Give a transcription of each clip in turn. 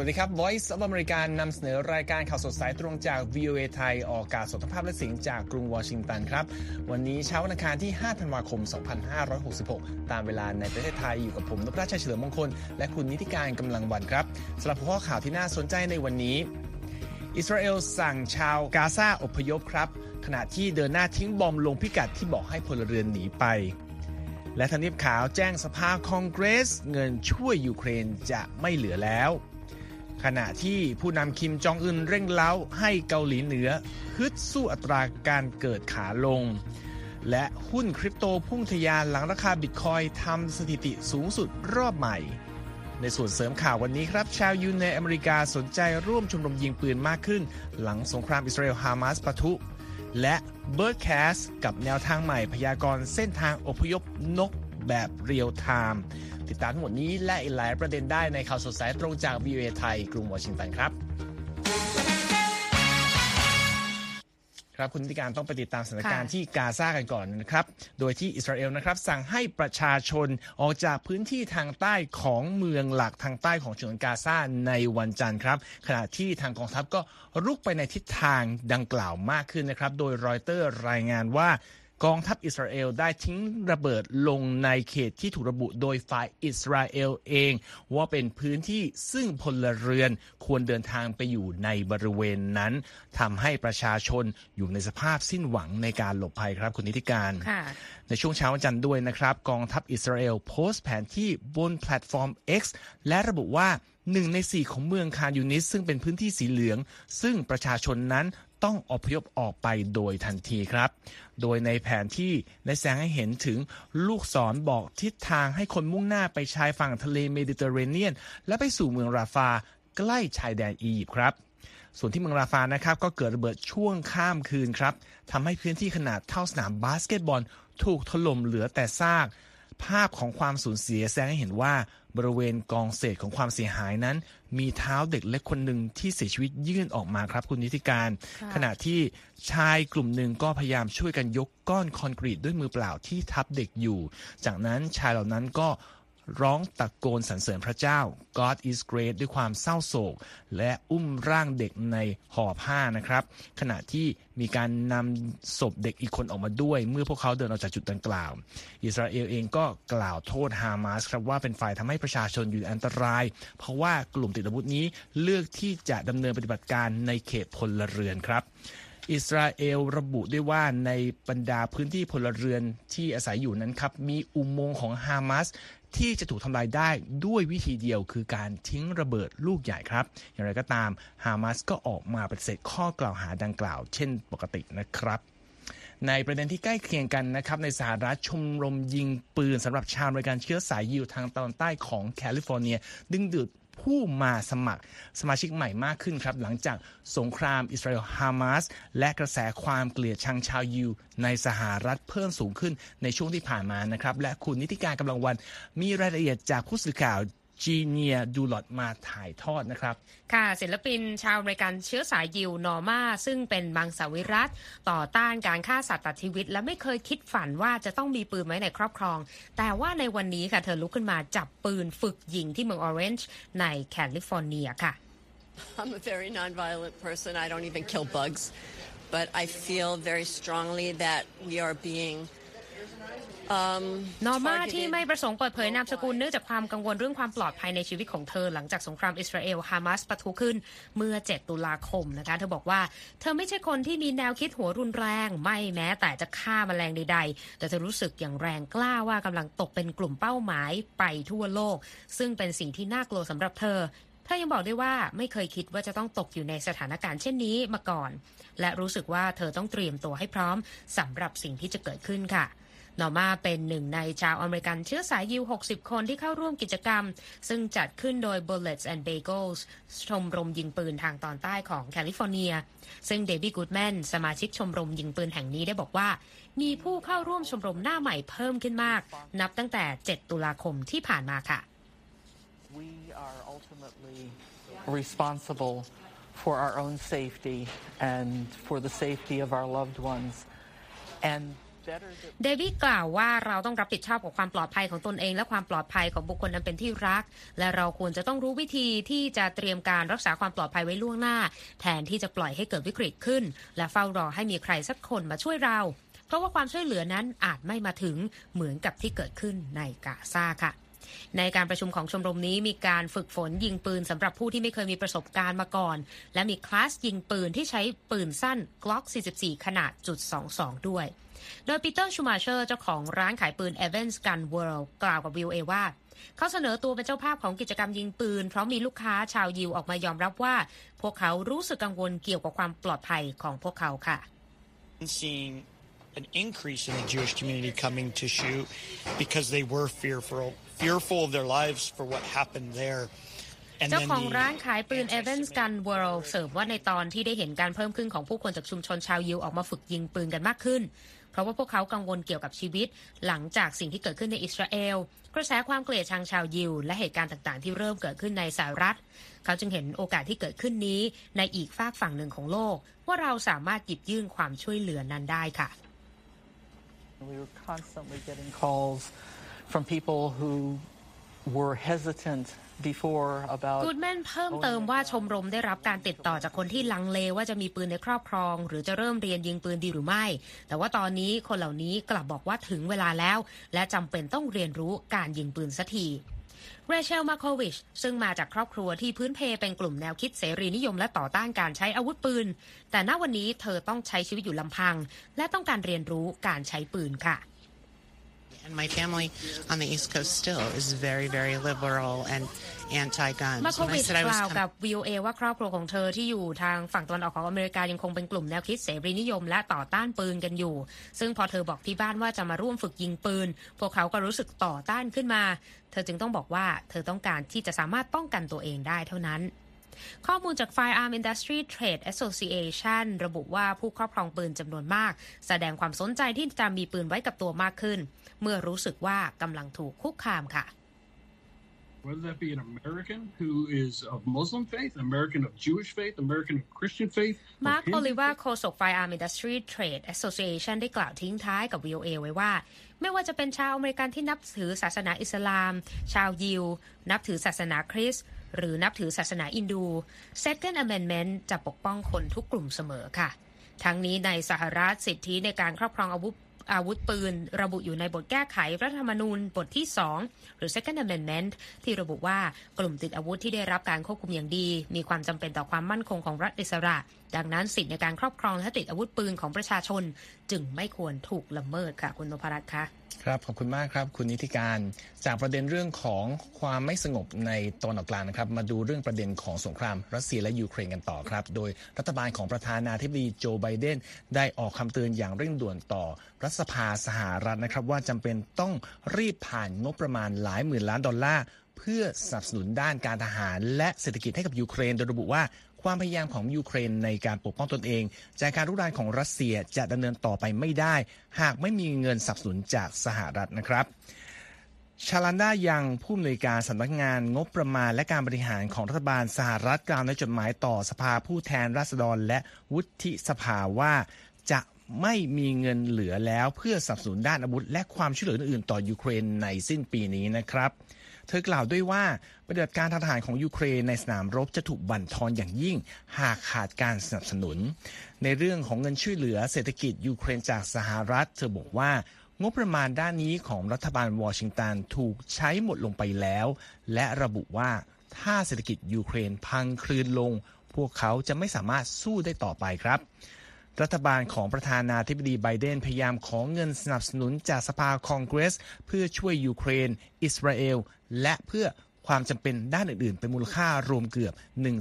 สวัสดีครับ Voice of America นำเสนอรายการข่าวสดสายตรงจาก VOA ไทย ออกอากาศสดภาพและเสียงจากกรุงวอชิงตันครับ วันนี้เช้าวันอังคารที่ 5 ธันวาคม 2566 ตามเวลาในประเทศไทยอยู่กับผมนพราชชัยเฉลิมมงคล และคุณนิติการกำลังวันครับสำหรับหัวข้อข่าวที่น่าสนใจในวันนี้ อิสราเอลสั่งชาวกาซาอพยพครับ ขณะที่เดินหน้าทิ้งบอมลงพิกัดที่บอกให้พลเรือนหนีไปและทำเนียบขาวแจ้งสภาคองเกรส เงินช่วยยูเครนจะไม่เหลือแล้ว ขณะที่ผู้นำคิมจองอึนเร่งเล้าให้เกาหลีเหนือฮึดสู้อัตราการเกิดขาลง และหุ้นคริปโตพุ่งทะยานหลังราคาบิตคอยทำสถิติสูงสุดรอบใหม่ ในส่วนเสริมข่าววันนี้ครับ ชาวยูในอเมริกาสนใจร่วมชมรมยิงปืนมากขึ้น หลังสงครามอิสราเอลฮามาสปะทุ และ Birdcast กับแนวทางใหม่พยากรณ์เส้นทางอพยพนก แบบเรียลไทม์ติดตามทั้งหมดนี้และอีกหลายประเด็นได้ในข่าวสดสายตรงจาก VOA ไทย กรุงวอชิงตันครับครับคุณธิการต้องไปติดตามสถานการณ์ค่ะที่กาซากันก่อนนะครับ โดยที่อิสราเอลนะครับสั่งให้ประชาชนออกจากพื้นที่ทางใต้ของเมืองหลักทางใต้ของฉนวนกาซาในวันจันทร์ครับ ขณะที่ทางกองทัพก็รุกไปในทิศทางดังกล่าวมากขึ้นนะครับ โดยรอยเตอร์รายงานว่า กองทัพอิสราเอลได้ทิ้งระเบิดลงในเขตที่ถูกระบุโดยฝ่ายอิสราเอลเอง ว่าเป็นพื้นที่ซึ่งพลเรือนควรเดินทางไปอยู่ในบริเวณนั้นทำให้ประชาชนอยู่ในสภาพสิ้นหวังในการหลบภัยครับคุณนิติการค่ะในช่วงเช้าวันจันทร์ด้วยนะครับ กองทัพอิสราเอลโพสต์แผนที่บนแพลตฟอร์ม X และระบุว่าหนึ่งในสี่ของเมืองคานยูนิส ซึ่งเป็นพื้นที่สีเหลือง ซึ่งประชาชนนั้น ต้องอพยพออกไปโดยทันทีครับ โดยในแผนที่ได้แสดงให้เห็นถึงลูกศรบอกทิศทางให้คนมุ่งหน้าไปชายฝั่งทะเลเมดิเตอร์เรเนียน และไปสู่เมืองราฟาใกล้ชายแดนอียิปต์ครับส่วนที่เมืองราฟานะครับก็เกิดระเบิดช่วงข้ามคืนครับทำให้พื้นที่ขนาดเท่าสนามบาสเกตบอล ถูกถล่มเหลือแต่ซาก ภาพของความสูญเสียแสดงให้เห็นว่าบริเวณกองเศษของความเสียหายนั้น มีเท้าเด็กเล็กคนหนึ่งที่เสียชีวิตยื่นออกมาครับคุณนิติการค่ะขณะที่ชายกลุ่มหนึ่งก็พยายามช่วยกันยกก้อนคอนกรีตด้วยมือเปล่าที่ทับเด็กอยู่ จากนั้นชายเหล่านั้นก็ ร้องตะโกนสรรเสริญพระเจ้า God is great ด้วยความเศร้าโศก และอุ้มร่างเด็กในห่อผ้านะครับ ขณะที่มีการนำศพเด็กอีกคนออกมาด้วย เมื่อพวกเขาเดินออกจากจุดดังกล่าว อิสราเอลเองก็กล่าวโทษฮามาสครับว่าเป็นฝ่ายทำให้ประชาชนอยู่ในอันตราย เพราะว่ากลุ่มติดอาวุธนี้เลือกที่จะดำเนินปฏิบัติการในเขตพลเรือนครับอิสราเอลระบุด้วยว่าในบรรดาพื้นที่พลเรือนที่อาศัยอยู่นั้นครับ มีอุโมงค์ของฮามาส ที่จะถูกทำลายได้ด้วยวิธีเดียวคือการทิ้งระเบิดลูกใหญ่ครับ อย่างไรก็ตามฮามาสก็ออกมาปฏิเสธข้อกล่าวหาดังกล่าว เช่นปกตินะครับในประเด็นที่ใกล้เคียงกันนะครับในสหรัฐชมรมยิงปืนสำหรับชาวอเมริกันเชื้อสายยิวทางตอนใต้ของแคลิฟอร์เนีย ดึงดูด ผู้มาสมัครสมาชิกใหม่มากขึ้นครับ หลังจากสงครามอิสราเอลฮามาสและกระแสความเกลียดชังชาวยิว ในสหรัฐเพิ่มสูงขึ้นในช่วงที่ผ่านมานะครับ และคุณนิติการกำลังวันมีรายละเอียดจากผู้สื่อข่าว จีเนียดูลอดมาถ่ายทอดนะครับ ค่ะศิลปินชาวอเมริกันเชื้อสายยิวนอร์มาซึ่งเป็นมังสวิรัติต่อต้านการฆ่าสัตว์ตัดชีวิต และไม่เคยคิดฝันว่าจะต้องมีปืนไว้ในครอบครอง แต่ว่าในวันนี้ค่ะเธอลุกขึ้นมาจับปืนฝึกยิงที่เมืองออเรนจ์ในแคลิฟอร์เนียค่ะ I'm a very nonviolent person. I don't even kill bugs. But I feel very strongly that we are being นอร์มาที่ targeted ไม่ประสงค์เปิดเผยนามสกุลเนื่องจากความกังวลเรื่องความปลอดภัยในชีวิตของเธอ หลังจากสงครามอิสราเอลฮามาสปะทุขึ้นเมื่อ 7 ตุลาคมนะคะเธอบอกว่าเธอไม่ใช่คนที่มีแนวคิดหัวรุนแรง ไม่แม้แต่จะฆ่าแมลงใดๆ แต่เธอรู้สึกอย่างแรงกล้าว่ากำลังตกเป็นกลุ่มเป้าหมายไปทั่วโลก ซึ่งเป็นสิ่งที่น่ากลัวสำหรับเธอเธอยังบอกด้วยว่าไม่เคยคิดว่าจะต้องตกอยู่ในสถานการณ์เช่นนี้มาก่อน และรู้สึกว่าเธอต้องเตรียมตัวให้พร้อมสำหรับสิ่งที่จะเกิดขึ้นค่ะ นอร์มาเป็นหนึ่งในชาวอเมริกันเชื้อสายยิว 60 คนที่เข้าร่วมกิจกรรม ซึ่งจัดขึ้นโดย Bullets and Bagels ชมรมยิงปืนทางตอนใต้ของแคลิฟอร์เนีย ซึ่งเดบี้กูดแมนสมาชิกชมรมยิงปืนแห่งนี้ได้บอกว่า มีผู้เข้าร่วมชมรมหน้าใหม่เพิ่มขึ้นมาก นับตั้งแต่ 7 ตุลาคมที่ผ่านมาค่ะ We are ultimately responsible for our own safety and for the safety of our loved ones. And เดวี่กล่าวว่าเราต้องรับผิดชอบกับความปลอดภัยของตนเอง และความปลอดภัยของบุคคลนั้นเป็นที่รัก และเราควรจะต้องรู้วิธีที่จะเตรียมการรักษาความปลอดภัยไว้ล่วงหน้า แทนที่จะปล่อยให้เกิดวิกฤตขึ้น และเฝ้ารอให้มีใครสักคนมาช่วยเรา เพราะว่าความช่วยเหลือนั้นอาจไม่มาถึงเหมือนกับที่เกิดขึ้นในกาซาค่ะ ในการประชุมของชมรมนี้มีการฝึกฝนยิงปืนสำหรับผู้ที่ไม่เคยมีประสบการณ์มาก่อน และมีคลาสยิงปืนที่ใช้ปืนสั้น Glock 44 ขนาดจุด22 ด้วย โดยปีเตอร์ชูมาเชอร์เจ้าของร้านขายปืน Evans Gun World กล่าวกับวีโอเอว่าเขาเสนอตัวเป็นเจ้าภาพของกิจกรรมยิงปืน เพราะมีลูกค้าชาวยิวออกมายอมรับว่า พวกเขารู้สึกกังวลเกี่ยวกับความปลอดภัยของพวกเขาค่ะ seeing an increase in the Jewish community coming to shoot because they were fearful fearful of their lives for what happened there. เจ้าของร้านขายปืน Evans Gun World เสริมว่าในตอนที่ได้เห็นการเพิ่มขึ้นของผู้คนจากชุมชนชาวยิวออกมาฝึกยิงปืนกันมากขึ้น เพราะว่าพวกเขากังวลเกี่ยวกับชีวิต หลังจากสิ่งที่เกิดขึ้นในอิสราเอล กระแสความเกลียดชังชาวยิว และเหตุการณ์ต่างๆ ที่เริ่มเกิดขึ้นในสหรัฐ เขาจึงเห็นโอกาสที่เกิดขึ้นนี้ในอีกฝากฝั่งหนึ่งของโลก ว่าเราสามารถหยิบยื่นความช่วยเหลือนั้นได้ค่ะ we were constantly getting calls from people who were hesitant before about กูดแมนเพิ่มเติมว่าชมรมได้รับการติดต่อจากคนที่ลังเลว่าจะมีปืนในครอบครอง หรือจะเริ่มเรียนยิงปืนดีหรือไม่ แต่ว่าตอนนี้คนเหล่านี้กลับบอกว่าถึงเวลาแล้ว และจำเป็นต้องเรียนรู้การยิงปืนสักที เรเชลมาโควิช ซึ่งมาจากครอบครัวที่พื้นเพเป็นกลุ่มแนวคิดเสรีนิยมและต่อต้านการใช้อาวุธปืน แต่ณวันนี้เธอต้องใช้ชีวิตอยู่ลำพัง และต้องการเรียนรู้การใช้ปืนค่ะ มาโค When I วิช said I ก was ล่าว coming กับ VOA ว่าครอบครัวของเธอที่อยู่ทางฝั่งตะวันออกของอเมริกายังคงเป็นกลุ่มแนวคิดเสรีนิยมและต่อต้านปืนกันอยู่ ซึ่งพอเธอบอกที่บ้านว่าจะมาร่วมฝึกยิงปืน พวกเขาก็รู้สึกต่อต้านขึ้นมา เธอจึงต้องบอกว่าเธอต้องการที่จะสามารถป้องกันตัวเองได้เท่านั้น ข้อมูลจาก Firearm Industry Trade Association ระบุว่าผู้ครอบครองปืนจำนวนมาก แสดงความสนใจที่จะมีปืนไว้กับตัวมากขึ้น เมื่อรู้สึกว่ากำลังถูกคุกคามค่ะ whether that be an American who is of Muslim faith, American of Jewish faith, American of Christian faith. of มาร์ค Hindu โอลิวาโคศก Firearm Industry Trade Association ได้กล่าวทิ้งท้ายกับ VOA ไว้ว่า ไม่ว่าจะเป็นชาวอเมริกันที่นับถือศาสนาอิสลาม ชาวยิว นับถือศาสนาคริสต์ หรือนับถือศาสนาอินดู Second Amendment จะปกป้องคนทุกกลุ่มเสมอค่ะ ทั้งนี้ในสหรัฐสิทธิในการครอบครองอาวุธอาวุธปืน ระบุอยู่ในบทแก้ไขรัฐธรรมนูญบทที่ 2 หรือ Second Amendment ที่ระบุว่ากลุ่มติดอาวุธที่ได้รับการควบคุมอย่างดี มีความจำเป็นต่อความมั่นคงของรัฐอิสระ ดังนั้นสิทธิในการครอบครองและติดอาวุธปืนของประชาชน จึงไม่ควรถูกละเมิดค่ะคุณนพรัตน์คะ ครับขอบคุณมากครับ คุณนิติการจากประเด็นเรื่องของความไม่สงบในตอนออกกลางนะครับ มาดูเรื่องประเด็นของสงคราม รัสเซียและยูเครนกันต่อครับ โดยรัฐบาลของประธานาธิบดีโจไบเดนได้ออกคำเตือนอย่างเร่งด่วนต่อรัฐสภาสหรัฐนะครับ ว่าจำเป็นต้องรีบผ่านงบประมาณหลายหมื่นล้านดอลลาร์เพื่อสนับสนุนด้านการทหารและเศรษฐกิจให้กับยูเครนโดยระบุว่า ความพยายามของยูเครนในการปกป้องตนเอง จากการรุกรานของรัสเซียจะดำเนินต่อไปไม่ได้ หากไม่มีเงินสนับสนุนจากสหรัฐนะครับชาลันดายังผู้อำนวยการสำนักงานงบประมาณและการบริหารของรัฐบาลสหรัฐกล่าวในจดหมายต่อสภาผู้แทนราษฎรและวุฒิสภาว่าจะไม่มีเงินเหลือแล้วเพื่อสนับสนุนด้านอาวุธ และความช่วยเหลืออื่นๆต่อยูเครนในสิ้นปีนี้นะครับ เธอกล่าวด้วยว่าปฏิบัติการทางทหารของยูเครนในสนามรบจะถูกบั่นทอนอย่างยิ่ง หากขาดการสนับสนุน ในเรื่องของเงินช่วยเหลือเศรษฐกิจยูเครนจากสหรัฐ เธอบอกว่างบประมาณด้านนี้ของรัฐบาลวอชิงตันถูกใช้หมดลงไปแล้ว และระบุว่าถ้าเศรษฐกิจยูเครนพังคลืนลง พวกเขาจะไม่สามารถสู้ได้ต่อไปครับ รัฐบาลของประธานาธิบดีไบเดนพยายามขอเงินสนับสนุนจากสภาคองเกรส เพื่อช่วยยูเครน อิสราเอล และเพื่อความจำเป็นด้านอื่น ๆ เป็นมูลค่ารวมเกือบ 1 6 0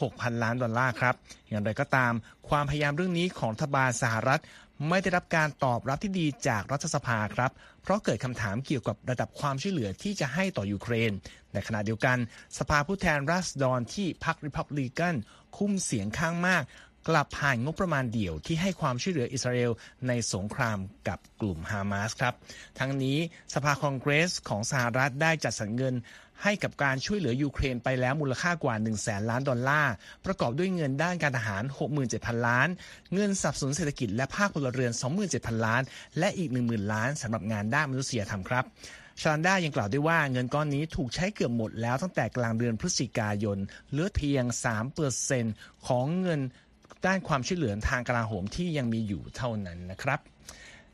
0 0 ล้านดอลลาร์ครับ อย่างไรก็ตาม ความพยายามเรื่องนี้ของรัฐบาลสหรัฐ ไม่ได้รับการตอบรับที่ดีจากรัฐสภาครับ เพราะเกิดคำถามเกี่ยวกับระดับความช่วยเหลือที่จะให้ต่อยูเครน ในขณะเดียวกัน สภาผู้แทนราษฎรที่พรรคริพับลิกัน คุมเสียงข้างมาก กลับผ่านงบประมาณเดี่ยวที่ให้ความช่วยเหลืออิสราเอลในสงครามกับกลุ่มฮามาสครับ ทั้งนี้สภาคองเกรสของสหรัฐได้จัดสรรเงินให้กับการช่วยเหลือยูเครนไปแล้วมูลค่ากว่า 1 0 0 0 0แสนล้านดอลลาร์ ประกอบด้วยเงินด้านการทหาร 67,000 ล้าน เงินสนับสนุนเศรษฐกิจและภาคพลเรือน 27,000 ล้าน และอีก 10,000 ล้านสำหรับงานด้านมนุษยธรรมครับชาลันดายังกล่าวด้วยว่าเงินก้อนนี้ถูกใช้เกือบหมดแล้วตั้งแต่กลางเดือนพฤศจิกายนเหลือเพียง 3%ของเงิน ด้านความช่วยเหลือทางกลาโหมที่ยังมีอยู่เท่านั้นนะครับ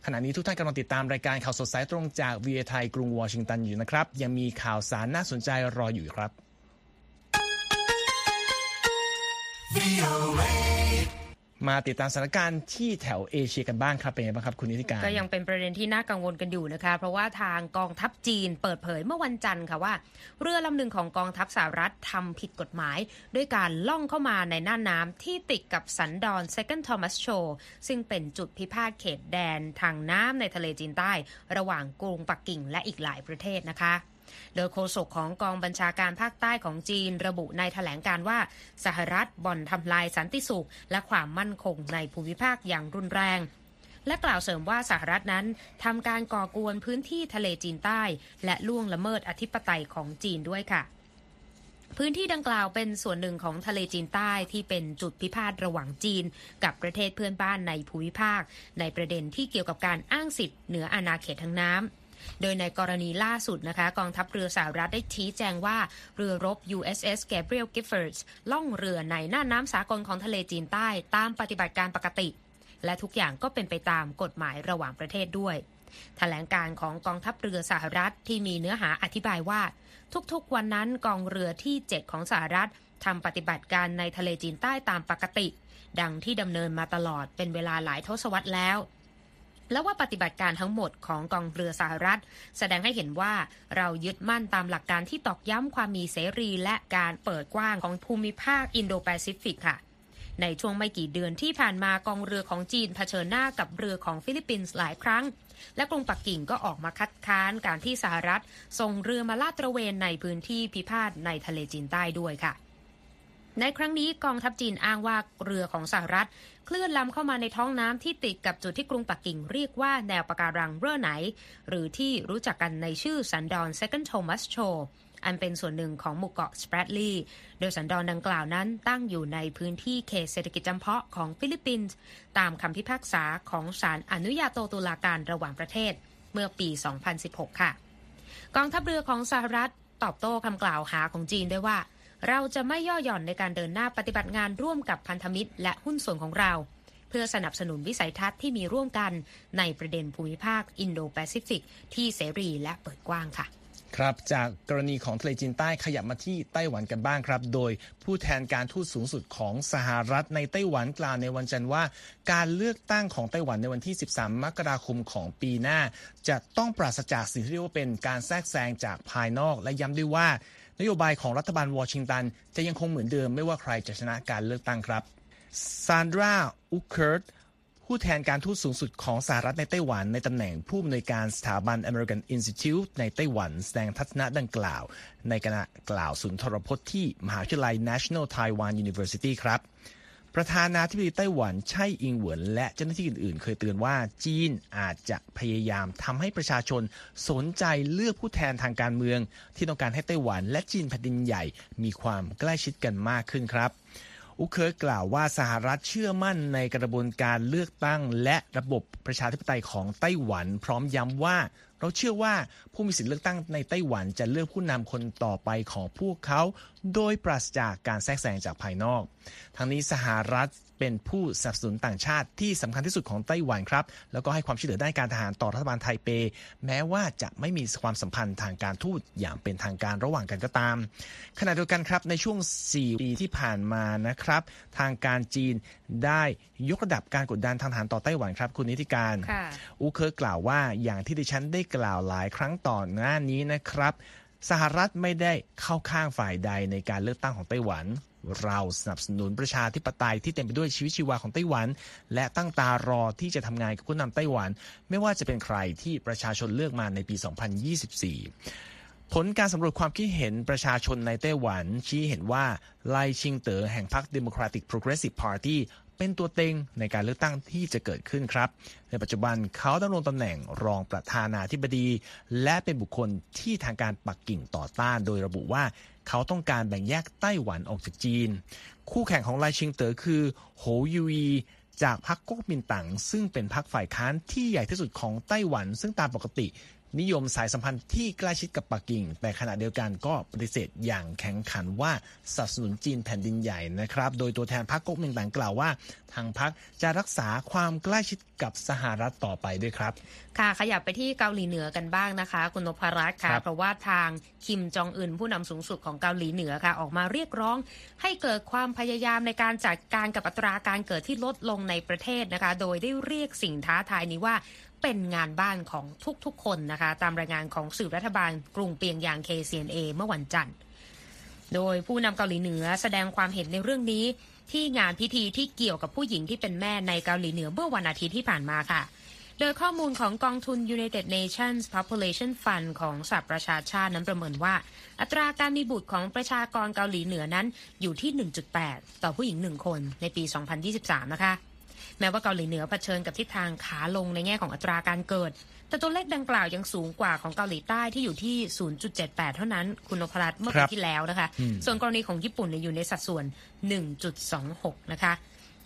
ขณะนี้ทุกท่านกำลังติดตามรายการข่าวสดสายตรงจากวีไทยกรุงวอชิงตันอยู่นะครับ ยังมีข่าวสารน่าสนใจรออยู่ครับ มาติดตามสถานการณ์ที่แถวเอเชียกันบ้างครับเป็นไงบ้างครับคุณนิติการก็ยังเป็นประเด็นที่น่ากังวลกันอยู่นะคะ เพราะว่าทางกองทัพจีนเปิดเผยเมื่อวันจันทร์ค่ะว่า เรือลำหนึ่งของกองทัพสหรัฐทำผิดกฎหมาย ด้วยการล่องเข้ามาในน่านน้ำที่ติดกับสันดอน Second Thomas Show ซึ่งเป็นจุดพิพาทเขตแดนทางน้ำในทะเลจีนใต้ ระหว่างกรุงปักกิ่งและอีกหลายประเทศนะคะ โดยโฆษกของกองบัญชาการภาคใต้ของจีนระบุในแถลงการว่า สหรัฐบ่อนทำลายสันติสุข และความมั่นคงในภูมิภาคอย่างรุนแรง และกล่าวเสริมว่าสหรัฐนั้นทำการก่อกวนพื้นที่ทะเลจีนใต้ และล่วงละเมิดอธิปไตยของจีนด้วยค่ะพื้นที่ดังกล่าวเป็นส่วนหนึ่งของทะเลจีนใต้ที่เป็นจุดพิพาทระหว่างจีน กับประเทศเพื่อนบ้านในภูมิภาค ในประเด็นที่เกี่ยวกับการอ้างสิทธิ์เหนืออาณาเขตทางน้ำ โดยในกรณีล่าสุดนะคะ กองทัพเรือสหรัฐได้ชี้แจงว่าเรือรบ USS Gabriel Giffords ล่องเรือในน่านน้ำสากลของทะเลจีนใต้ตามปฏิบัติการปกติ และทุกอย่างก็เป็นไปตามกฎหมายระหว่างประเทศด้วยแถลงการของกองทัพเรือสหรัฐที่มีเนื้อหาอธิบายว่า ทุกๆวันนั้นกองเรือที่ 7 ของสหรัฐทำปฏิบัติการในทะเลจีนใต้ตามปกติ ดังที่ดำเนินมาตลอดเป็นเวลาหลายทศวรรษแล้ว และว่าปฏิบัติการทั้งหมดของกองเรือสหรัฐ แสดงให้เห็นว่าเรายึดมั่นตามหลักการที่ตอกย้ำความมีเสรีและการเปิดกว้างของภูมิภาคอินโดแปซิฟิกค่ะในช่วงไม่กี่เดือนที่ผ่านมากองเรือของจีนเผชิญหน้ากับเรือของฟิลิปปินส์หลายครั้ง และกรุงปักกิ่งก็ออกมาคัดค้านการที่สหรัฐส่งเรือมาลาดตระเวนในพื้นที่พิพาทในทะเลจีนใต้ด้วยค่ะ ในครั้งนี้กองทัพจีนอ้างว่าเรือของสหรัฐ เคลื่อนลำเข้ามาในท้องน้ำที่ติดกับจุดที่กรุงปักกิ่งเรียกว่าแนวปะการังเหรินอ้าย หรือที่รู้จักกันในชื่อสันดอน Second Thomas Shoal อันเป็นส่วนหนึ่งของหมู่เกาะสแปรตลีย์โดยสันดอนดังกล่าวนั้นตั้งอยู่ในพื้นที่เขตเศรษฐกิจจำเพาะของฟิลิปปินส์ตามคำพิพากษาของศาลอนุญาโตตุลาการระหว่างประเทศ เมื่อปี 2016 ค่ะ กองทัพเรือของสหรัฐตอบโต้คำกล่าวหาของจีนด้วยว่า เราจะไม่ย่อหย่อนในการเดินหน้าปฏิบัติงานร่วมกับพันธมิตร และหุ้นส่วนของเรา เพื่อสนับสนุนวิสัยทัศน์ที่มีร่วมกันในประเด็นภูมิภาคอินโดแปซิฟิกที่เสรีและเปิดกว้างค่ะครับจากกรณีของทะเลจีนใต้ขยับมาที่ไต้หวันกันบ้างครับ โดยผู้แทนการทูตสูงสุดของสหรัฐในไต้หวันกล่าวในวันจันทร์ว่า การเลือกตั้งของไต้หวันในวันที่ 13 มกราคมของปีหน้า จะต้องปราศจากสิ่งที่เรียกว่าเป็นการแทรกแซงจากภายนอกและย้ำด้วยว่า นโยบายของรัฐบาลวอชิงตัน จะยังคงเหมือนเดิมไม่ว่าใครจะชนะการเลือกตั้งครับซานดราอุคเคิร์ตผู้แทนการทูตสูงสุดของสหรัฐในไต้หวันในตำแหน่งผู้อำนวยการสถาบัน American Institute ในไต้หวัน แสดงทัศนะดังกล่าว ในขณะกล่าวสุนทรพจน์ที่มหาวิทยาลัย National Taiwan University ครับ ประธานาธิบดีไต้หวันไช่อิงเหวินและเจ้าหน้าที่อื่นๆ เคยเตือนว่าจีนอาจจะพยายามทำให้ประชาชนสนใจเลือกผู้แทนทางการเมือง ที่ต้องการให้ไต้หวันและจีนแผ่นดินใหญ่มีความใกล้ชิดกันมากขึ้นครับอุเคอร์กล่าวว่าสหรัฐเชื่อมั่นในกระบวนการเลือกตั้ง และระบบประชาธิปไตยของไต้หวัน พร้อมย้ำว่า เราเชื่อว่าผู้มีสิทธิเลือกตั้งในไต้หวันจะเลือกผู้นำคนต่อไปของพวกเขา โดยปราศจากการแทรกแซงจากภายนอก ทั้งนี้สหรัฐเป็นผู้สนับสนุนต่างชาติที่สำคัญที่สุดของไต้หวันครับ แล้วก็ให้ความช่วยเหลือด้านการทหารต่อรัฐบาลไทเป แม้ว่าจะไม่มีความสัมพันธ์ทางการทูตอย่างเป็นทางการระหว่างกันก็ตาม ขณะเดียวกันครับในช่วง 4 ปีที่ผ่านมานะครับ ทางการจีนได้ยกระดับการกดดันทางทหารต่อไต้หวันครับ คุณนิติการค่ะอูเคอร์กล่าวว่าอย่างที่ดิฉันได้กล่าวหลายครั้งต่อหน้านี้นะครับ สหรัฐไม่ได้เข้าข้างฝ่ายใดในการเลือกตั้งของไต้หวัน เราสนับสนุนประชาธิปไตยที่เต็มไปด้วยชีวิตชีวาของไต้หวัน และตั้งตารอที่จะทำงานกับผู้นำไต้หวัน ไม่ว่าจะเป็นใครที่ประชาชนเลือกมาในปี 2024ผลการสำรวจความคิดเห็นประชาชนในไต้หวันชี้เห็นว่าไลชิงเต๋อแห่งพรรค Democratic Progressive Party เป็นตัวเต็งในการเลือกตั้งที่จะเกิดขึ้นครับ ในปัจจุบันเขาดำรงตำแหน่งรองประธานาธิบดี และเป็นบุคคลที่ทางการปักกิ่งต่อต้าน โดยระบุว่าเขาต้องการแบ่งแยกไต้หวันออกจากจีน คู่แข่งของไลชิงเต๋อคือโฮยูอีจากพรรคก๊กมินตั๋งซึ่งเป็นพรรคฝ่ายค้านที่ใหญ่ที่สุดของไต้หวัน ซึ่งตามปกติ นิยมสายสัมพันธ์ที่ใกล้ชิดกับปักกิ่ง แต่ขณะเดียวกันก็ปฏิเสธอย่างแข็งขันว่าสนับสนุนจีนแผ่นดินใหญ่นะครับ โดยตัวแทนพรรคก๊กมินตั๋งกล่าวว่า ทางพรรคจะรักษาความใกล้ชิดกับสหรัฐต่อไปด้วยครับ ค่ะขยับไปที่เกาหลีเหนือกันบ้างนะคะ คุณนพรัตน์ค่ะครับเพราะว่าทางคิมจองอึนผู้นำสูงสุดของเกาหลีเหนือค่ะ ออกมาเรียกร้อง ให้เกิดความพยายามในการจัดการกับอัตราการเกิดที่ลดลงในประเทศนะคะ โดยได้เรียกสิ่งท้าทายนี้ว่า เป็นงานบ้านของทุกๆคนนะคะ ตามรายงานของสื่อรัฐบาลกรุงเปียงยาง KCNA เมื่อวันจันทร์ โดยผู้นำเกาหลีเหนือแสดงความเห็นในเรื่องนี้ที่งานพิธีที่เกี่ยวกับผู้หญิงที่เป็นแม่ในเกาหลีเหนือเมื่อวันอาทิตย์ที่ผ่านมาค่ะ โดยข้อมูลของกองทุน United Nations Population Fund ของสหประชาชาตินั้นประเมินว่า อัตราการมีบุตรของประชากรเกาหลีเหนือนั้นอยู่ที่ 1.8 ต่อผู้หญิง 1 คนในปี 2023 นะคะ แม้ว่าเกาหลีเหนือเผชิญกับทิศทางขาลงในแง่ของอัตราการเกิด แต่ตัวเลขดังกล่าวยังสูงกว่าของเกาหลีใต้ที่อยู่ที่ 0.78 เท่านั้นคุณนพรัตน์เมื่อครัปีบที่แล้วนะคะอืมส่วนกรณีของญี่ปุ่นเนี่ยอยู่ในสัดส่วน 1.26 นะคะ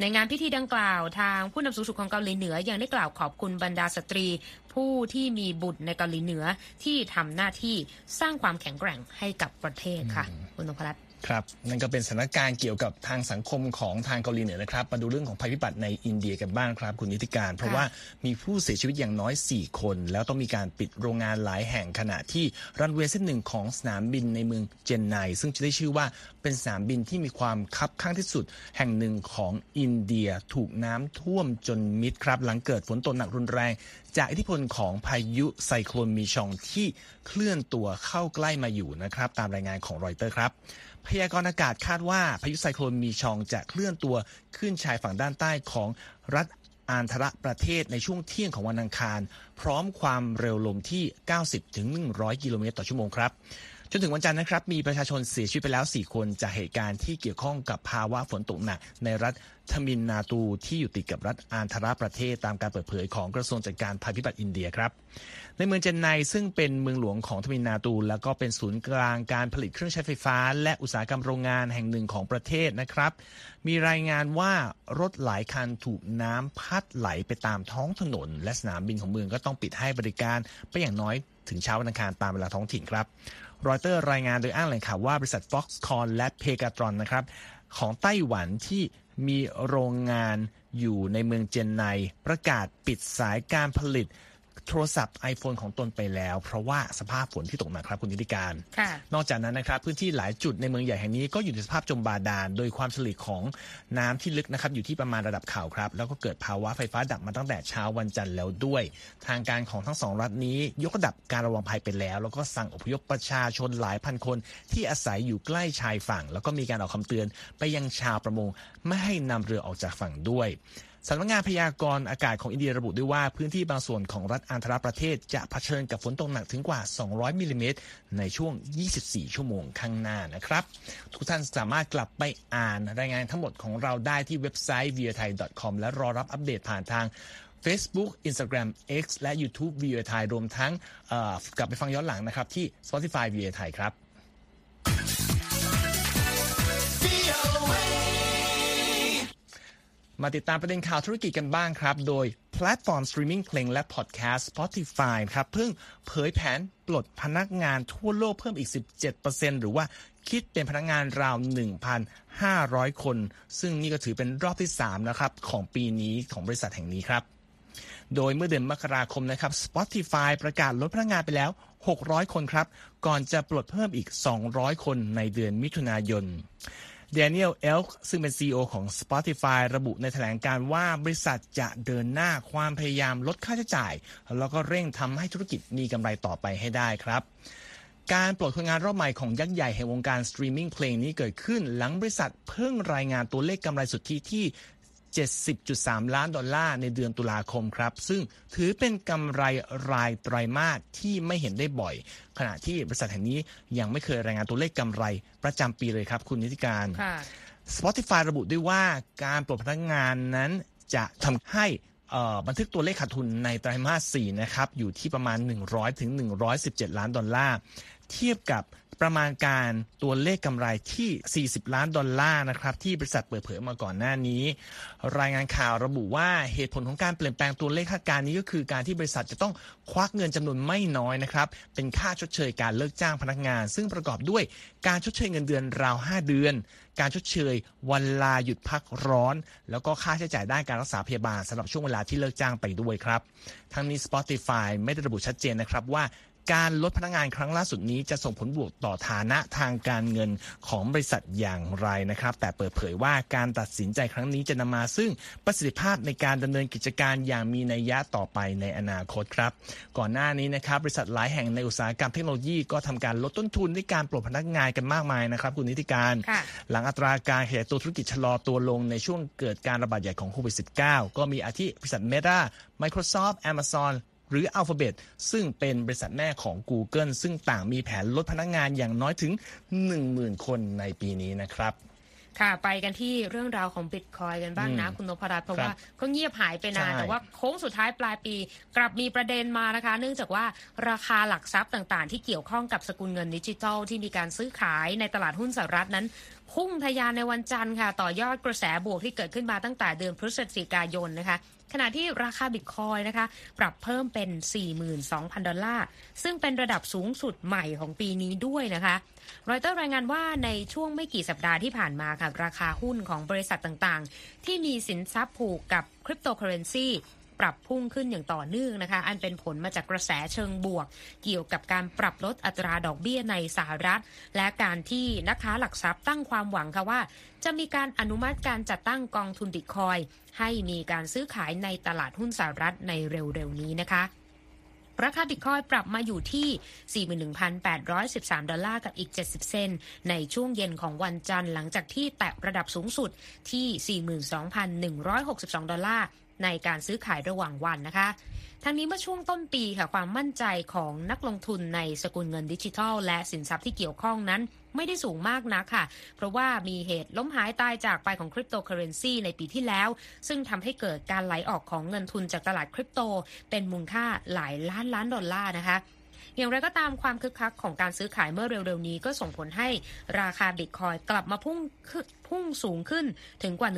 ในงานพิธีดังกล่าวทางผู้นำสูงสุดของเกาหลีเหนือยังได้กล่าวขอบคุณบรรดาสตรี ผู้ที่มีบุตรในเกาหลีเหนือที่ทำหน้าที่สร้างความแข็งแกร่งให้กับประเทศค่ะ คุณนพรัตน์ ครับนั่นก็เป็นสถานการณ์เกี่ยวกับทางสังคมของทางเกาหลีเหนือนะครับ มาดูเรื่องของภัยพิบัติในอินเดียกันบ้างครับ คุณนิติการ เพราะว่ามีผู้เสียชีวิตอย่างน้อย 4 คน แล้วต้องมีการปิดโรงงานหลายแห่งขณะที่รันเวย์เส้นหนึ่งของสนามบินในเมืองเจนไนซึ่งจะได้ชื่อว่าเป็นสนามบินที่มีความคับข้างที่สุด แห่งหนึ่งของอินเดียถูกน้ำท่วมจนมิดครับ หลังเกิดฝนตกหนักรุนแรง จากอิทธิพลของพายุไซโคลนมีชองที่เคลื่อนตัวเข้าใกล้มาอยู่นะครับ ตามรายงานของรอยเตอร์ครับ พยากรณ์อากาศคาดว่าพายุไซโคลนมีชองจะเคลื่อนตัวขึ้นชายฝั่งด้านใต้ของรัฐอันทระประเทศในช่วงเที่ยงของวันอังคาร พร้อมความเร็วลมที่ 90ถึง100 กิโลเมตรต่อชั่วโมงครับ จนถึงวันจันทร์นะครับ มีประชาชนเสียชีวิตไปแล้ว 4 คนจากเหตุการณ์ที่เกี่ยวข้องกับภาวะฝนตกหนัก ในรัฐทมินนาตูที่อยู่ติดกับรัฐอานทระประเทศตามการเปิดเผยของกระทรวงจัดการภัยพิบัติอินเดียครับ ในเมืองเจนไนซึ่งเป็นเมืองหลวงของทมินนาตู แล้วก็เป็นศูนย์กลางการผลิตเครื่องใช้ไฟฟ้า และอุตสาหกรรมโรงงานแห่งหนึ่งของประเทศนะครับ มีรายงานว่ารถหลายคันถูกน้ำพัดไหลไปตามท้องถนน และสนามบินของเมืองก็ต้องปิดให้บริการไปอย่างน้อยถึงเช้าวันอังคารตามเวลาท้องถิ่นครับ รอยเตอร์รายงานโดยอ้างแหล่งข่าวว่าบริษัท Foxconn และ Pegatron นะครับของไต้หวันที่มีโรงงานอยู่ในเมืองเจนไนประกาศปิดสายการผลิต โทรศัพท์ iPhone ของตนไปแล้ว เพราะว่าสภาพฝนที่ตกหนักครับคุณนิติการค่ะนอกจากนั้นนะครับพื้นที่หลายจุดในเมืองใหญ่แห่งนี้ก็อยู่ในสภาพจมบาดาล โดยความฉลิของน้ำที่ลึกนะครับอยู่ที่ประมาณระดับเข่าครับ แล้วก็เกิดภาวะไฟฟ้าดับมาตั้งแต่เช้าวันจันทร์แล้วด้วย ทางการของทั้งสองรัฐนี้ ยกระดับการระวังภัยไปแล้ว แล้วก็สั่งอพยพประชาชนหลายพันคน ที่อาศัยอยู่ใกล้ชายฝั่ง แล้วก็มีการออกคำเตือนไปยังชาวประมงไม่ให้นำเรือออกจากฝั่งด้วย สำนักงานพยากรณ์อากาศของอินเดียระบุด้วยว่าพื้นที่บางส่วนของรัฐอันธรประเทศจะเผชิญกับฝนตกหนักถึงกว่า 200 มิลลิเมตรในช่วง 24 ชั่วโมงข้างหน้านะครับ ทุกท่านสามารถกลับไปอ่านรายงานทั้งหมดของเราได้ที่เว็บไซต์ v i a t h a i c o m และรอรับอัปเดตผ่านทาง Facebook Instagram X และ YouTube v i a t h a i รวมทั้งกลับไปฟังย้อนหลังนะครับที่ Spotify voathai ครับ มาติดตามประเด็นข่าวธุรกิจกันบ้างครับ โดยแพลตฟอร์มสตรีมมิ่งเพลงและพอดแคสต์ Spotify ครับเพิ่งเผยแผนปลดพนักงานทั่วโลกเพิ่มอีก 17%หรือว่าคิดเป็นพนักงานราว 1,500 คน ซึ่งนี่ก็ถือเป็นรอบที่ 3 นะครับ ของปีนี้ของบริษัทแห่งนี้ครับ โดยเมื่อเดือนมกราคมนะครับ Spotify ประกาศลดพนักงานไปแล้ว 600 คนครับ ก่อนจะปลดเพิ่มอีก 200 คนในเดือนมิถุนายน เดนิเอลเอลซึ่งเป็น CEO ของ Spotify ระบุในแถลงการว่าบริษัทจะเดินหน้าความพยายามลดค่าใช้จ่าย แล้วก็เร่งทำให้ธุรกิจมีกำไรต่อไปให้ได้ครับการปลดคนงานรอบใหม่ของยักษ์ใหญ่แห่งวงการสตรีมมิ่งเพลงนี้เกิดขึ้นหลังบริษัทเพิ่งรายงานตัวเลขกำไรสุทธิที่ 70.3 ล้านดอลลาร์ในเดือนตุลาคมครับ ซึ่งถือเป็นกำไรรายไตรมาสที่ไม่เห็นได้บ่อย ขณะที่บริษัทแห่งนี้ยังไม่เคยรายงานตัวเลขกำไรประจำปีเลยครับ คุณนิติการค่ะ Spotify ระบุด้วยว่าการปลดพนักงานนั้นจะทำให้บันทึกตัวเลขขาดทุนในไตรมาส 4 นะครับ อยู่ที่ประมาณ 100 ถึง 117 ล้านดอลลาร์ เทียบกับประมาณการตัวเลขกำไรที่ 40 ล้านดอลลาร์นะครับที่บริษัทเปิดเผยมาก่อนหน้านี้ รายงานข่าวระบุว่าเหตุผลของการเปลี่ยนแปลงตัวเลขคาดการณ์นี้ก็คือการที่บริษัทจะต้องควักเงินจำนวนไม่น้อยนะครับเป็นค่าชดเชยการเลิกจ้างพนักงาน ซึ่งประกอบด้วยการชดเชยเงินเดือนราว 5 เดือน การชดเชยวันลาหยุดพักร้อน แล้วก็ค่าใช้จ่ายด้านการรักษาพยาบาลสำหรับช่วงเวลาที่เลิกจ้างไปด้วยครับทั้งนี้ Spotify ไม่ได้ระบุชัดเจนนะครับว่า การลดพนักงานครั้งล่าสุดนี้จะส่งผลบวกต่อฐานะทางการเงินของบริษัทอย่างไรนะครับ แต่เปิดเผยว่าการตัดสินใจครั้งนี้จะนำมาซึ่งประสิทธิภาพในการดำเนินกิจการอย่างมีนัยยะต่อไปในอนาคตครับ ก่อนหน้านี้นะครับบริษัทหลายแห่งในอุตสาหกรรมเทคโนโลยีก็ทำการลดต้นทุนด้วยการปลดพนักงานกันมากมายนะครับคุณนิติการ หลังอัตราการขยายตัวธุรกิจชะลอตัวลงในช่วงเกิดการระบาดใหญ่ของโควิด -19 ก็มีอาทิบริษัท Meta Microsoft Amazon หรือ Alphabet ซึ่งเป็นบริษัทแม่ของ Google ซึ่งต่างมีแผนลดพนักงงานอย่างน้อยถึง 10,000 คนในปีนี้นะครับค่ะไปกันที่เรื่องราวของบิตคอยกันบ้างนะ คุณนพรัตน์เพราะว่าก็เงียบหายไปนานแต่ว่าโค้งสุดท้ายปลายปี กลับมีประเด็นมานะคะ เนื่องจากว่าราคาหลักทรัพย์ต่างๆ ที่เกี่ยวข้องกับสกุลเงินดิจิทัล ที่มีการซื้อขายในตลาดหุ้นสหรัฐนั้นพุ่งทะยานในวันจันทร์ค่ะ ต่อยอดกระแสบวกที่เกิดขึ้นมาตั้งแต่เดือนพฤศจิกายนนะคะ ขณะที่ราคาบิตคอยน์นะคะ ปรับเพิ่มเป็น 42,000 ดอลลาร์ ซึ่งเป็นระดับสูงสุดใหม่ของปีนี้ด้วยนะคะรอยเตอร์รายงานว่าในช่วงไม่กี่สัปดาห์ที่ผ่านมาค่ะ ราคาหุ้นของบริษัทต่างๆ ที่มีสินทรัพย์ผูกกับคริปโตเคอเรนซี ปรับพุ่งขึ้นอย่างต่อเนื่องนะคะ อันเป็นผลมาจากกระแสเชิงบวก เกี่ยวกับการปรับลดอัตราดอกเบี้ยในสหรัฐ และการที่นักค้าหลักทรัพย์ตั้งความหวังค่ะว่า จะมีการอนุมัติการจัดตั้งกองทุนบิตคอยให้มีการซื้อขายในตลาดหุ้นสหรัฐในเร็วๆนี้นะคะราคาบิตคอยปรับมาอยู่ที่ 41,813 ดอลลาร์กับอีก 70 เซนในช่วงเย็นของวันจันทร์หลังจากที่แตะระดับสูงสุดที่ 42,162 ดอลลาร์ ในการซื้อขายระหว่างวันนะคะทั้งนี้เมื่อช่วงต้นปีค่ะความมั่นใจของนักลงทุนในสกุลเงินดิจิทัล และสินทรัพย์ที่เกี่ยวข้องนั้นไม่ได้สูงมากนักค่ะ เพราะว่ามีเหตุล้มหายตายจากไปของคริปโตเคอเรนซีในปีที่แล้ว ซึ่งทำให้เกิดการไหลออกของเงินทุนจากตลาดคริปโต เป็นมูลค่าหลายล้านล้านดอลลาร์นะคะ อย่างไรก็ตามความคึกคักของการซื้อขายเมื่อเร็วๆนี้ก็ส่งผลให้ราคาบิตคอยน์กลับมาพุ่งพุ่งสูงขึ้นถึงกว่า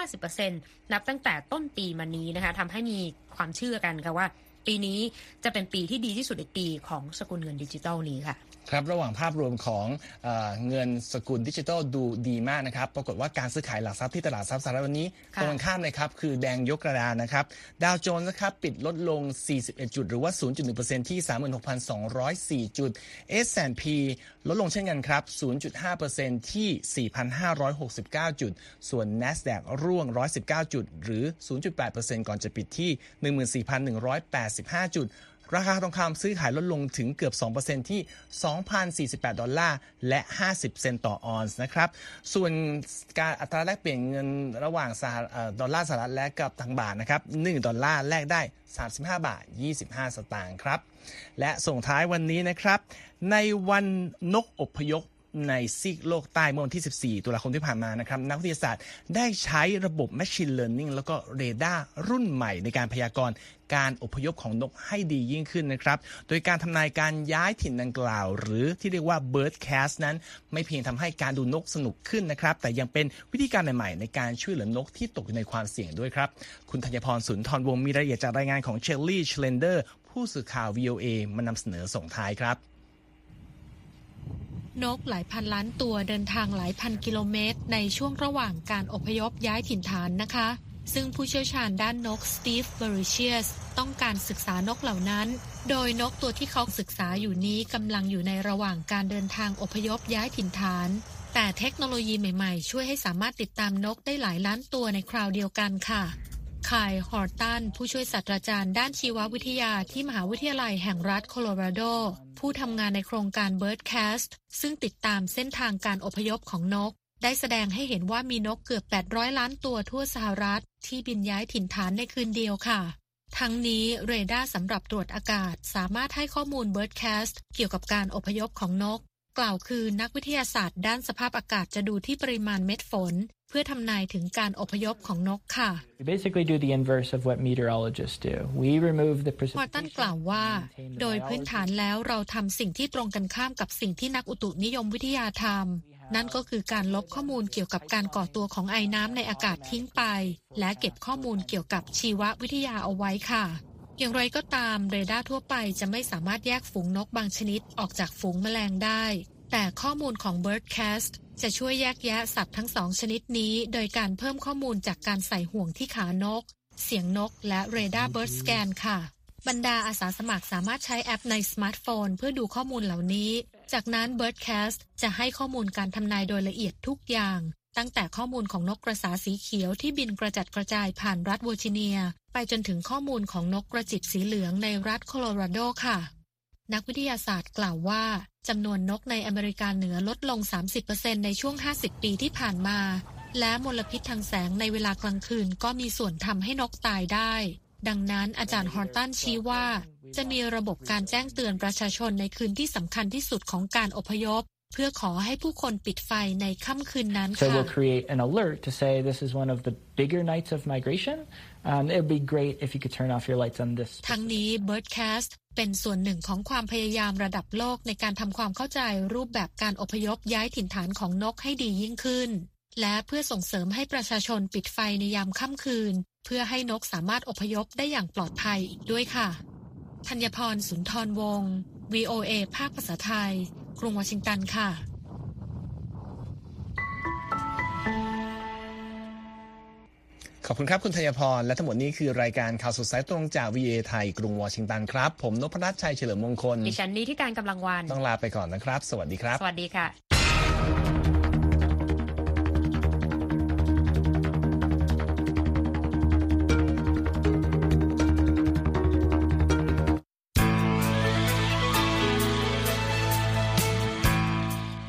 150%นับตั้งแต่ต้นปีมานี้นะคะทำให้มีความเชื่อกันค่ะว่า ปีนี้จะเป็นปีที่ดีที่สุดในปีของสกุลเงินดิจิทัลนี้ค่ะครับระหว่างภาพรวมของเอเงินสกุลดิจิทัลดูดีมากนะครับปรากฏว่าการซื้อขายหลักทรัพย์ที่ตลาดทรัพย์สหรัฐวันนี้ตรงกันข้ามเลยครับ คือแดงยกกระดานนะครับ ดาวโจนส์นะครับปิดลดลง 41 จุด หรือว่า 0.1%ที่ 36,204 จุด S&P ลดลงเช่นกันครับ 0.5%ที่ 4,569 จุด ส่วน NASDAQ ร่วง 119 จุด หรือ 0.8%ก่อนจะปิดที่85 จุด ราคาทองคำซื้อขายลดลงถึงเกือบ 2%ที่ 2,048 ดอลลาร์ และ 50 เซนต์ต่อออนซ์นะครับ ส่วนการอัตราแลกเปลี่ยนเงินระหว่างดอลลาร์สหรัฐและกับทางบาทนะครับ 1 ดอลลาร์แลกได้ 35 บาท 25 สตางค์ครับ และส่งท้ายวันนี้นะครับ ในวันนกอพยพ ในซีกโลกใต้เมื่อวันที่ 14 ตุลาคมที่ผ่านมานะครับนักวิทยาศาสตร์ได้ใช้ระบบ Machine Learning แล้วก็เรดาร์รุ่นใหม่ในการพยากรณ์การอพยพของนกให้ดียิ่งขึ้นนะครับ โดยการทำนายการย้ายถิ่นดังกล่าว หรือที่เรียกว่า BirdCast นั้น ไม่เพียงทำให้การดูนกสนุกขึ้นนะครับ แต่ยังเป็นวิธีการใหม่ๆ ในการช่วยเหลือนกที่ตกอยู่ในความเสี่ยงด้วยครับ คุณธัญพรสุนทรวงมีรายละเอียดจากรายงานของเชลลี่เชลนเดอร์ผู้สื่อข่าว VOA มานำเสนอส่งท้ายครับ นกหลายพันล้านตัวเดินทางหลายพันกิโลเมตร ในช่วงระหว่างการอพยพย้ายถิ่นฐานนะคะ ซึ่งผู้เชี่ยวชาญด้านนกสตีฟเบริเชียสต้องการศึกษานกเหล่านั้น โดยนกตัวที่เขาศึกษาอยู่นี้กำลังอยู่ในระหว่างการเดินทางอพยพย้ายถิ่นฐาน แต่เทคโนโลยีใหม่ ๆ ช่วยให้สามารถติดตามนกได้หลายล้านตัวในคราวเดียวกันค่ะ ไคล์ ฮอร์ตัน ผู้ช่วยศาสตราจารย์ด้านชีววิทยาที่มหาวิทยาลัยแห่งรัฐโคโลราโด ผู้ทำงานในโครงการ Birdcast ซึ่งติดตามเส้นทางการอพยพของนก ได้แสดงให้เห็นว่ามีนกเกือบ 800 ล้านตัวทั่วสหรัฐ ที่บินย้ายถิ่นฐานในคืนเดียวค่ะ ทั้งนี้เรดาร์สำหรับตรวจอากาศ สามารถให้ข้อมูล Birdcast เกี่ยวกับการอพยพของนก กล่าวคือนักวิทยาศาสตร์ด้านสภาพอากาศจะดูที่ปริมาณเม็ดฝน เพื่อทำนายถึงการอพยพของนกค่ะ We basically do the inverse of what meteorologists do. We remove the พอตัน precipitation. กล่าวว่า maintain the โดยพื้นฐาน biology. แล้วเราทำสิ่งที่ตรงกันข้ามกับสิ่งที่นักอุตุนิยมวิทยาทำนั่นก็คือการลบข้อมูลเกี่ยวกับการก่อตัวของไอน้ำในอากาศทิ้งไป และเก็บข้อมูลเกี่ยวกับชีววิทยาเอาไว้ค่ะ อย่างไรก็ตามเรดาร์ทั่วไปจะไม่สามารถแยกฝูงนกบางชนิดออกจากฝูงแมลงได้ แต่ข้อมูลของ Birdcast จะช่วยแยกแยะสัตว์ทั้งสองชนิดนี้ โดยการเพิ่มข้อมูลจากการใส่ห่วงที่ขานก เสียงนก และเรดาร์ Bird Scan ค่ะ บรรดาอาสาสมัครสามารถใช้แอปในสมาร์ทโฟน เพื่อดูข้อมูลเหล่านี้ จากนั้น Birdcast จะให้ข้อมูลการทำนายโดยละเอียดทุกอย่าง ตั้งแต่ข้อมูลของนกกระสาสีเขียวที่บินกระจัดกระจายผ่านรัฐเวอร์จิเนีย ไปจนถึงข้อมูลของนกกระจิบสีเหลืองในรัฐโคโลราโดค่ะ นักวิทยาศาสตร์กล่าวว่าจำนวนนกในอเมริกาเหนือลดลง 30%ในช่วง 50 ปีที่ผ่านมา และมลพิษทางแสงในเวลากลางคืนก็มีส่วนทำให้นกตายได้ ดังนั้นอาจารย์ฮอร์ตันชี้ว่า จะมีระบบการแจ้งเตือนประชาชนในคืนที่สำคัญที่สุดของการอพยพ พื่อขอให้ผู้คนปิดไฟในค่ำคืนนั้น So ค่ะ we'll create an alert to say this is one of the bigger nights of migration. Um, it would be great if you could turn off your lights on this. ทั้งนี้ Birdcast เป็นส่วนหนึ่งของความพยายามระดับโลกในการทำความเข้าใจรูปแบบการอพยพย้ายถิ่นฐานของนกให้ดียิ่งขึ้น และเพื่อส่งเสริมให้ประชาชนปิดไฟในยามค่ำคืน เพื่อให้นกสามารถอพยพได้อย่างปลอดภัยอีกด้วยค่ะธัญพรสุนทรวงศ์ VOA ภาคภาษาไทย กรุงวอชิงตันค่ะขอบคุณครับ คุณธัญพร และทั้งหมดนี้คือรายการข่าวสดสายตรงจาก VA ไทย กรุงวอชิงตันครับ ผมนพรัตน์ชัยเฉลิมมงคล ดิฉันนี้ที่การกำลังวันต้องลาไปก่อนนะครับ สวัสดีครับ สวัสดีค่ะ